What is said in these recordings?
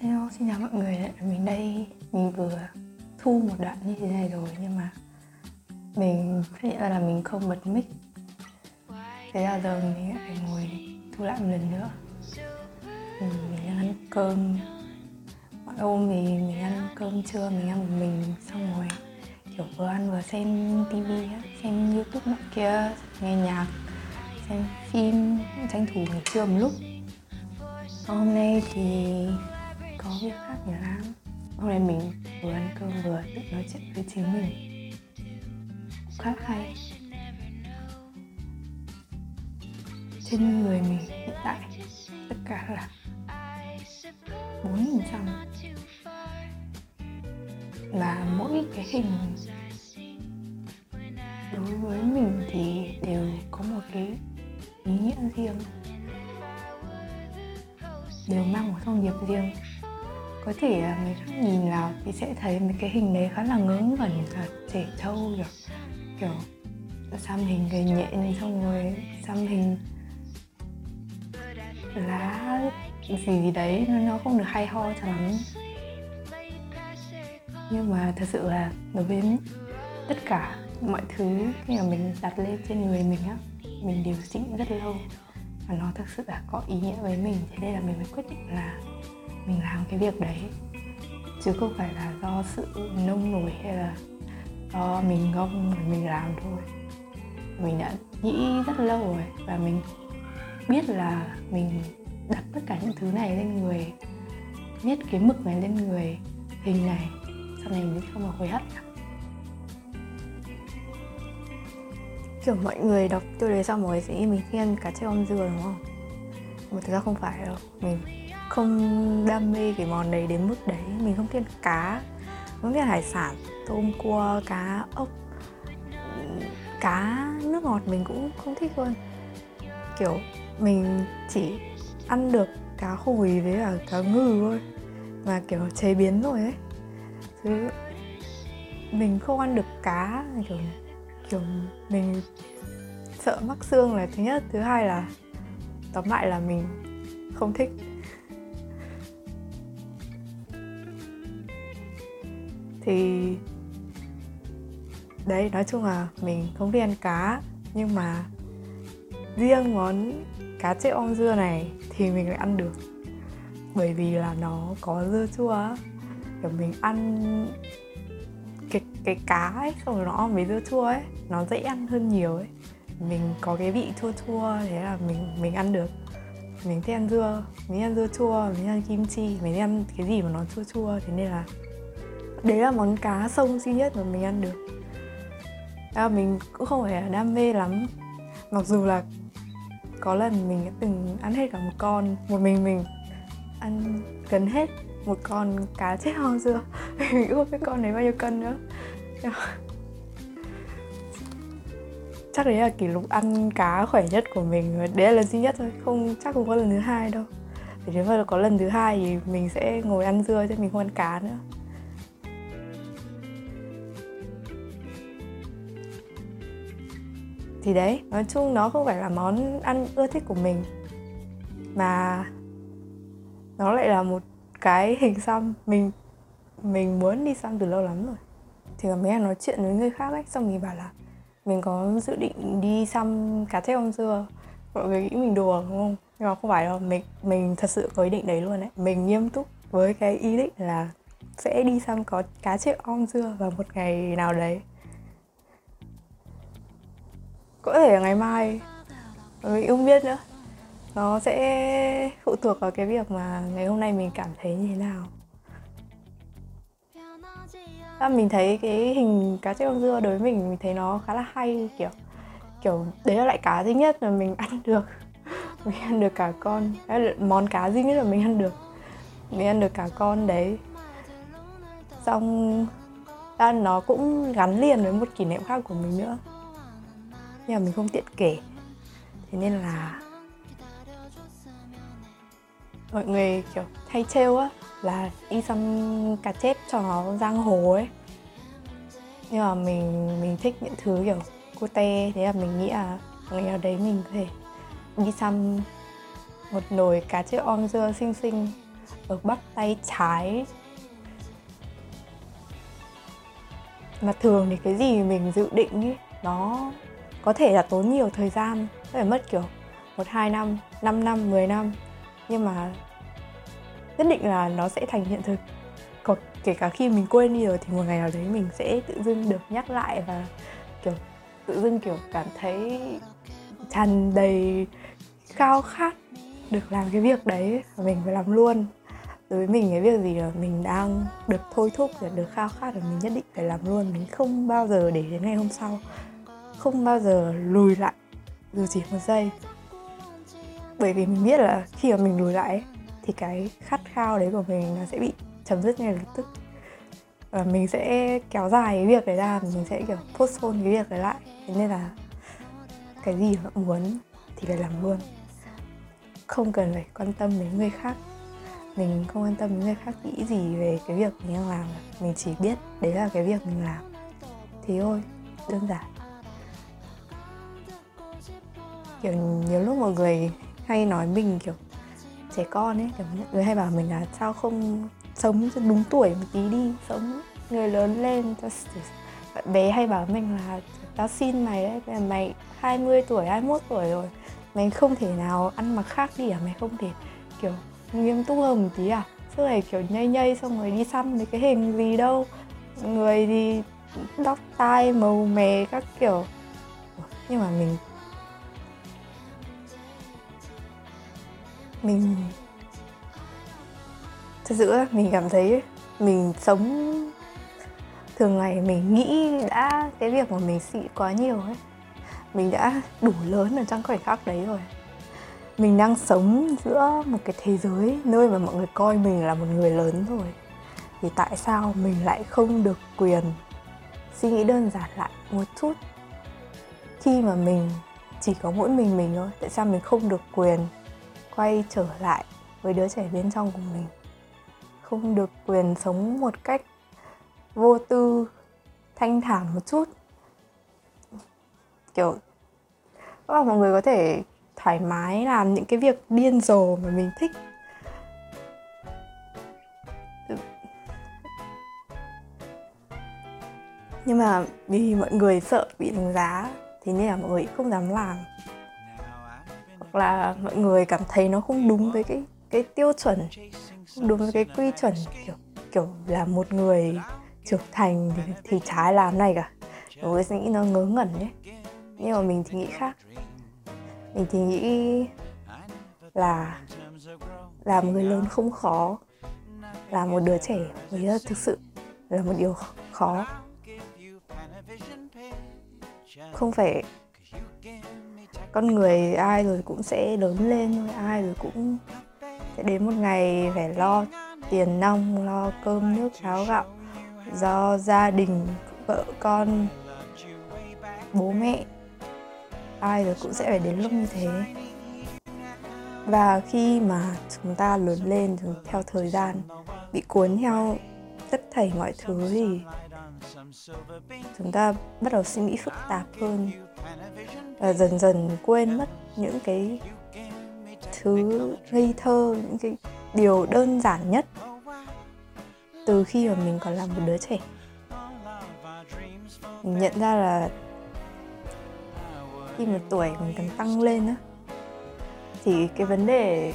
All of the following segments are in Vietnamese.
Hello, xin chào mọi người Mình đây, mình vừa thu một đoạn như thế này rồi Nhưng mà mình phát hiện ra là mình không bật mic. Thế là giờ mình lại phải ngồi thu lại một lần nữa. Ừ, Mình đang ăn cơm. Mọi hôm thì mình ăn cơm trưa, mình ăn một mình Xong rồi kiểu vừa ăn vừa xem tivi xem youtube nọ kia nghe nhạc xem phim tranh thủ nghỉ trưa một lúc. Hôm nay thì có việc khác để làm hôm nay mình vừa ăn cơm vừa tự nói chuyện với chính mình. Khá hay. Trên người mình hiện tại, tất cả là bốn nghìn trăm. Và mỗi cái hình. Đối với mình thì đều có một cái ý nghĩa riêng. Đều mang một thông điệp riêng có thể người khác nhìn vào thì sẽ thấy mấy cái hình đấy khá là ngớ ngẩn và trẻ trâu, kiểu kiểu, xăm hình gầy nhện xong rồi xăm hình lá gì gì đấy, nó không được hay ho cho lắm. Nhưng mà thật sự là đối với tất cả mọi thứ khi mà mình đặt lên trên người mình á, mình điều chỉnh rất lâu. Và nó thực sự là có ý nghĩa với mình, thế nên là mình mới quyết định là mình làm cái việc đấy. Chứ không phải là do sự nông nổi hay là do mình ngông để mình làm thôi. Mình đã nghĩ rất lâu rồi và mình biết là mình đặt tất cả những thứ này lên người viết cái mực này lên người, hình này, sau này mình không có hối hận kiểu mọi người đọc tiêu đề xong rồi sẽ nghĩ mình thích cá chép om dừa đúng không? Mà thực ra không phải đâu, mình không đam mê cái món đấy đến mức đấy. Mình không thích cá, không thích hải sản, tôm, cua, cá, ốc, cá, nước ngọt mình cũng không thích luôn. Kiểu mình chỉ ăn được cá hồi với cả cá ngừ thôi, mà kiểu chế biến rồi ấy. Chứ mình không ăn được cá, kiểu kiểu mình sợ mắc xương là thứ nhất. Thứ hai là, tóm lại là mình không thích. Thì đấy, nói chung là mình không thích ăn cá, nhưng mà riêng món cá chép om dưa này thì mình lại ăn được. Bởi vì là nó có dưa chua kiểu mình ăn cái cái cá ấy, xong rồi nó om với dưa chua ấy, nó dễ ăn hơn nhiều ấy. Mình có cái vị chua chua, thế là mình mình ăn được. Mình thích ăn dưa, mình ăn dưa chua, mình ăn kim chi mình ăn cái gì mà nó chua chua, thế nên là đấy là món cá sông duy nhất mà mình ăn được. À, mình cũng không phải là đam mê lắm. Mặc dù là có lần mình đã từng ăn hết cả một con một mình mình ăn gần hết một con cá chết hoang dưa mình cũng không biết con đấy bao nhiêu cân nữa. Chắc đấy là kỷ lục ăn cá khỏe nhất của mình. Đấy là lần duy nhất thôi không chắc không có lần thứ hai đâu. Để nếu mà có lần thứ hai thì mình sẽ ngồi ăn dưa chứ mình không ăn cá nữa. Thì đấy, nói chung nó không phải là món ăn ưa thích của mình, mà nó lại là một cái hình xăm. Mình mình muốn đi xăm từ lâu lắm rồi. Thì là mấy anh nói chuyện với người khác ấy, xong mình bảo là mình có dự định đi xăm cá thép om dưa mọi người nghĩ mình đùa, đúng không? Nhưng mà không phải đâu, mình mình thật sự có ý định đấy luôn đấy mình nghiêm túc với cái ý định là sẽ đi xăm có cá chép om dưa vào một ngày nào đấy có thể là ngày mai. Ừ, mình không biết nữa. Nó sẽ phụ thuộc vào cái việc mà ngày hôm nay mình cảm thấy như thế nào. À, mình thấy cái hình cá chép con dưa đối với mình mình thấy nó khá là hay kiểu kiểu đấy là loại cá duy nhất mà mình ăn được. Mình ăn được cả con. Đấy là món cá duy nhất mà mình ăn được. Mình ăn được cả con đấy. Xong ra nó cũng gắn liền với một kỷ niệm khác của mình nữa nhưng mà mình không tiện kể. Thế nên là mọi người, kiểu, hay trêu á, là đi xăm cá chép cho nó giang hồ ấy. Nhưng mà mình mình thích những thứ, kiểu, cute. Thế là mình nghĩ là ngày nào đấy mình có thể đi xăm một nồi cá chép om dưa xinh xinh ở bắp tay trái. Mà thường thì cái gì mình dự định ấy, nó có thể là tốn nhiều thời gian phải mất kiểu một, hai năm 5 năm 10 năm. Nhưng mà nhất định là nó sẽ thành hiện thực. Còn kể cả khi mình quên đi rồi thì một ngày nào đấy mình sẽ tự dưng được nhắc lại và kiểu tự dưng kiểu cảm thấy tràn đầy khao khát được làm cái việc đấy và mình phải làm luôn. Đối với mình cái việc gì là mình đang được thôi thúc, được khao khát là mình nhất định phải làm luôn. Mình không bao giờ để đến ngày hôm sau không bao giờ lùi lại dù chỉ một giây. Bởi vì mình biết là khi mà mình lùi lại thì cái khát khao đấy của mình nó sẽ bị chấm dứt ngay lập tức. Và mình sẽ kéo dài cái việc đấy ra, mình sẽ kiểu postpone cái việc đấy lại. Thế nên là cái gì mà muốn thì phải làm luôn. Không cần phải quan tâm đến người khác. Mình không quan tâm đến người khác nghĩ gì về cái việc mình đang làm. Mình chỉ biết đấy là cái việc mình làm. Thì thôi, đơn giản. Kiểu nhiều lúc mọi người hay nói mình kiểu trẻ con ấy, kiểu mọi người hay bảo mình là sao không sống cho đúng tuổi một tí đi, sống người lớn lên cho bạn bé hay bảo mình là tao xin mày đấy là mày 20 tuổi 21 tuổi rồi, mày không thể nào ăn mặc khác đi à mày không thể kiểu nghiêm túc hơn một tí à. Suốt ngày kiểu nhây nhây xong rồi đi xăm mấy cái hình gì đâu, người thì tóc tai màu mè các kiểu. Nhưng mà mình mình thật sự mình cảm thấy mình sống thường ngày, mình nghĩ đã cái việc mà mình xị quá nhiều ấy. Mình đã đủ lớn ở trong khoảnh khắc đấy rồi. Mình đang sống giữa một cái thế giới nơi mà mọi người coi mình là một người lớn rồi. Thì tại sao mình lại không được quyền suy nghĩ đơn giản lại một chút? Khi mà mình chỉ có mỗi mình mình thôi, tại sao mình không được quyền quay trở lại với đứa trẻ bên trong của mình. Không được quyền sống một cách vô tư, thanh thản một chút. Kiểu các bạn mọi người có thể thoải mái làm những cái việc điên rồ mà mình thích. Nhưng mà vì mọi người sợ bị đánh giá thì nên là mọi người không dám làm hoặc là mọi người cảm thấy nó không đúng với cái cái tiêu chuẩn không đúng với cái quy chuẩn kiểu kiểu là một người trưởng thành thì, thì trái làm này cả. Đối nghĩ nó ngớ ngẩn nhé nhưng mà mình thì nghĩ khác. Mình thì nghĩ là làm người lớn không khó. Là một đứa trẻ mới là thực sự là một điều khó. Không phải con người ai rồi cũng sẽ lớn lên thôi, ai rồi cũng sẽ đến một ngày phải lo tiền nong, lo cơm nước, cháo gạo. Do gia đình, vợ con, bố mẹ, ai rồi cũng sẽ phải đến lúc như thế. Và khi mà chúng ta lớn lên theo thời gian, bị cuốn theo tất thảy mọi thứ thì chúng ta bắt đầu suy nghĩ phức tạp hơn và dần dần quên mất những cái thứ ngây thơ, những cái điều đơn giản nhất từ khi mà mình còn là một đứa trẻ. Mình nhận ra là khi mà tuổi mình càng tăng lên á, thì cái vấn đề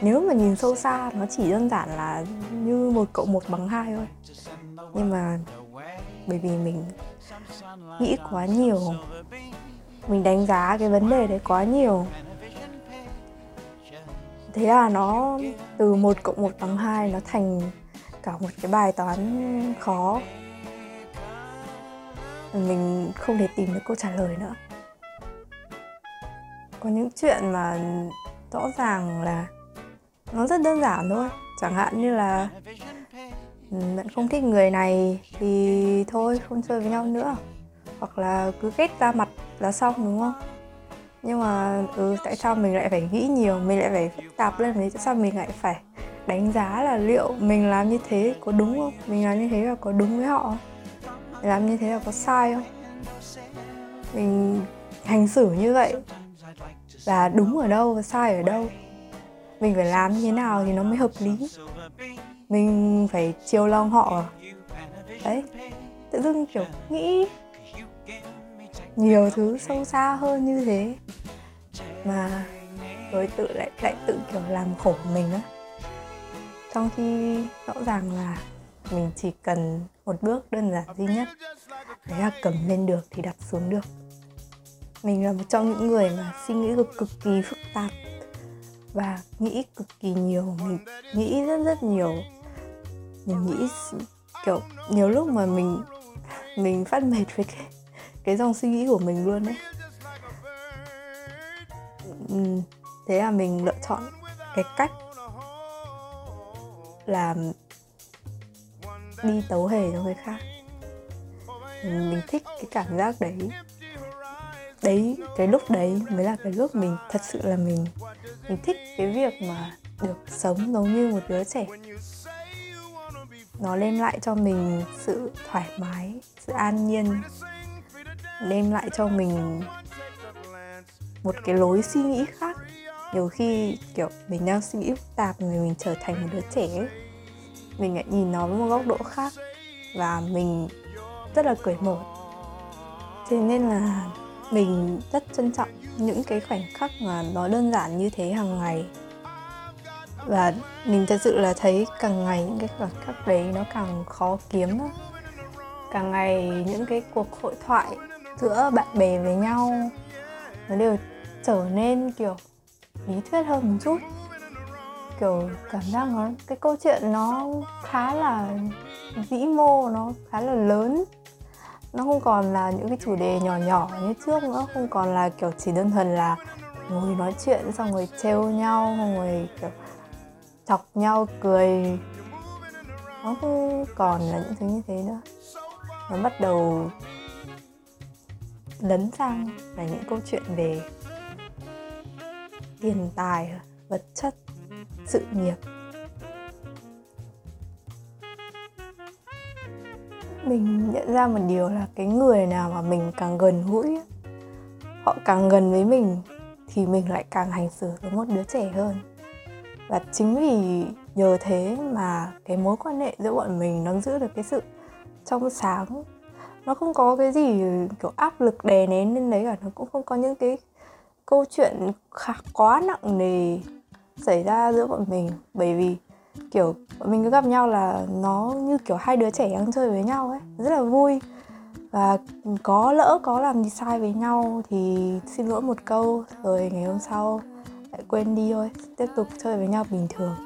nếu mà nhìn sâu xa nó chỉ đơn giản là như một cộng một bằng hai thôi. Nhưng mà bởi vì mình nghĩ quá nhiều. Mình đánh giá cái vấn đề đấy quá nhiều. Thế là nó từ một cộng một bằng hai nó thành cả một cái bài toán khó. Mình không thể tìm được câu trả lời nữa. Có những chuyện mà rõ ràng là nó rất đơn giản thôi. Chẳng hạn như là Ừ, bạn không thích người này thì thôi không chơi với nhau nữa. Hoặc là cứ ghét ra mặt là xong đúng không? Nhưng mà ừ, tại sao mình lại phải nghĩ nhiều mình lại phải phức tạp lên đấy tại sao mình lại phải đánh giá là liệu mình làm như thế có đúng không? Mình làm như thế là có đúng với họ không? Mình làm như thế là có sai không? Mình hành xử như vậy là đúng ở đâu và sai ở đâu? Mình phải làm như thế nào thì nó mới hợp lý? Mình phải chiều lòng họ. Đấy, tự dưng kiểu nghĩ nhiều thứ sâu xa hơn như thế. Mà rồi tự lại lại tự kiểu làm khổ mình á. Trong khi rõ ràng là mình chỉ cần một bước đơn giản duy nhất, đấy là cầm lên được thì đặt xuống được. Mình là một trong những người mà suy nghĩ cực cực kỳ phức tạp và nghĩ cực kỳ nhiều, mình nghĩ rất rất nhiều mình nghĩ kiểu, nhiều lúc mà mình mình phát mệt với cái cái dòng suy nghĩ của mình luôn đấy thế là mình lựa chọn cái cách là đi tấu hề cho người khác. Mình thích cái cảm giác đấy. Đấy, cái lúc đấy mới là cái lúc mình thật sự là mình mình thích cái việc mà được sống giống như một đứa trẻ nó đem lại cho mình sự thoải mái, sự an nhiên. Đem lại cho mình một cái lối suy nghĩ khác. Nhiều khi, kiểu, mình đang suy nghĩ phức tạp rồi mình trở thành một đứa trẻ ấy. mình lại nhìn nó với một góc độ khác và mình rất là cởi mở. Thế nên là mình rất trân trọng những cái khoảnh khắc mà nó đơn giản như thế hàng ngày và mình thật sự là thấy càng ngày những cái khoảnh khắc đấy nó càng khó kiếm đó. càng ngày những cái cuộc hội thoại giữa bạn bè với nhau nó đều trở nên, kiểu, lý thuyết hơn một chút kiểu, cảm giác nó, cái câu chuyện nó khá là vĩ mô, nó khá là lớn nó không còn là những cái chủ đề nhỏ nhỏ như trước nữa, không còn là, kiểu, chỉ đơn thuần là ngồi nói chuyện xong rồi trêu nhau, xong rồi, kiểu chọc nhau cười. Nó không còn là những thứ như thế nữa. Nó bắt đầu lấn sang là những câu chuyện về tiền tài, vật chất, sự nghiệp. Mình nhận ra một điều là cái người nào mà mình càng gần gũi họ càng gần với mình thì mình lại càng hành xử với một đứa trẻ hơn và chính vì nhờ thế mà cái mối quan hệ giữa bọn mình nó giữ được cái sự trong sáng. Nó không có cái gì, kiểu, áp lực đè nén lên đấy cả, nó cũng không có những cái câu chuyện khá quá nặng nề xảy ra giữa bọn mình. Bởi vì, kiểu, bọn mình cứ gặp nhau là nó như kiểu hai đứa trẻ đang chơi với nhau ấy, rất là vui. Và có lỡ có làm gì sai với nhau thì xin lỗi một câu, rồi ngày hôm sau lại quên đi thôi, tiếp tục chơi với nhau bình thường.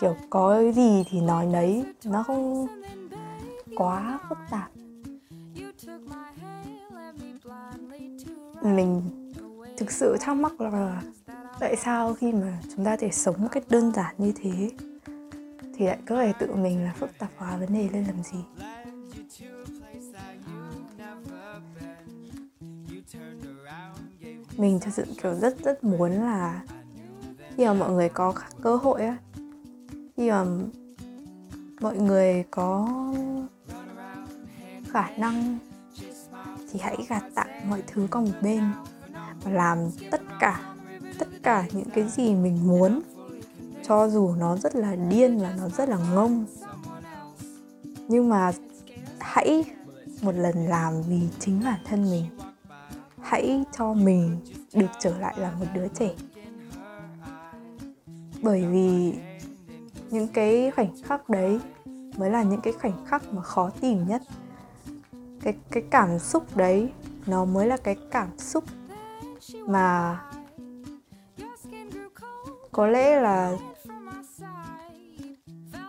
Kiểu có cái gì thì nói đấy nó không quá phức tạp. Mình thực sự thắc mắc là tại sao khi mà chúng ta thể sống một cách đơn giản như thế thì lại cứ phải tự mình là phức tạp hóa vấn đề lên làm gì? Mình thật sự, kiểu, rất rất muốn là khi mà mọi người có cơ hội á, khi mà mọi người có khả năng thì hãy gạt tặng mọi thứ qua một bên và làm tất cả tất cả những cái gì mình muốn, cho dù nó rất là điên và nó rất là ngông. Nhưng mà hãy một lần làm vì chính bản thân mình hãy cho mình được trở lại là một đứa trẻ. Bởi vì những cái khoảnh khắc đấy mới là những cái khoảnh khắc mà khó tìm nhất. Cái cái cảm xúc đấy, nó mới là cái cảm xúc mà có lẽ là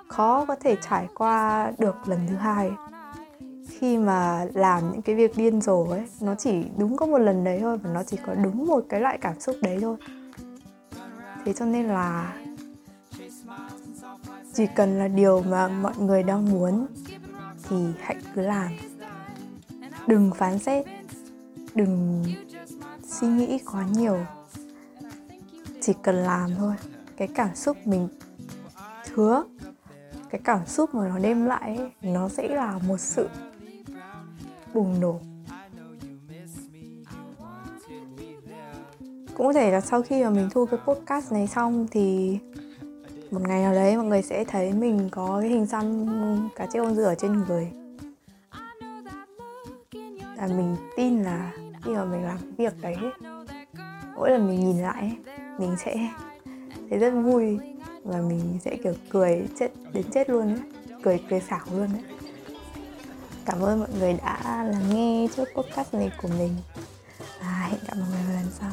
khó có thể trải qua được lần thứ hai khi mà làm những cái việc điên rồ ấy nó chỉ đúng có một lần đấy thôi và nó chỉ có đúng một cái loại cảm xúc đấy thôi. Thế cho nên là chỉ cần là điều mà mọi người đang muốn thì hãy cứ làm. Đừng phán xét đừng suy nghĩ quá nhiều. Chỉ cần làm thôi cái cảm xúc mình hứa cái cảm xúc mà nó đem lại ấy, nó sẽ là một sự bùng nổ cũng có thể là sau khi mà mình thu cái podcast này xong thì một ngày nào đấy mọi người sẽ thấy mình có cái hình xăm cá chép ông dưa ở trên người là mình tin là khi mà mình làm cái việc đấy, mỗi lần mình nhìn lại, mình sẽ thấy rất vui và mình sẽ kiểu cười, chết, đến chết luôn ấy. cười cười xảo luôn đấy cảm ơn mọi người đã lắng nghe chút podcast này của mình. À, hẹn gặp mọi người lần sau.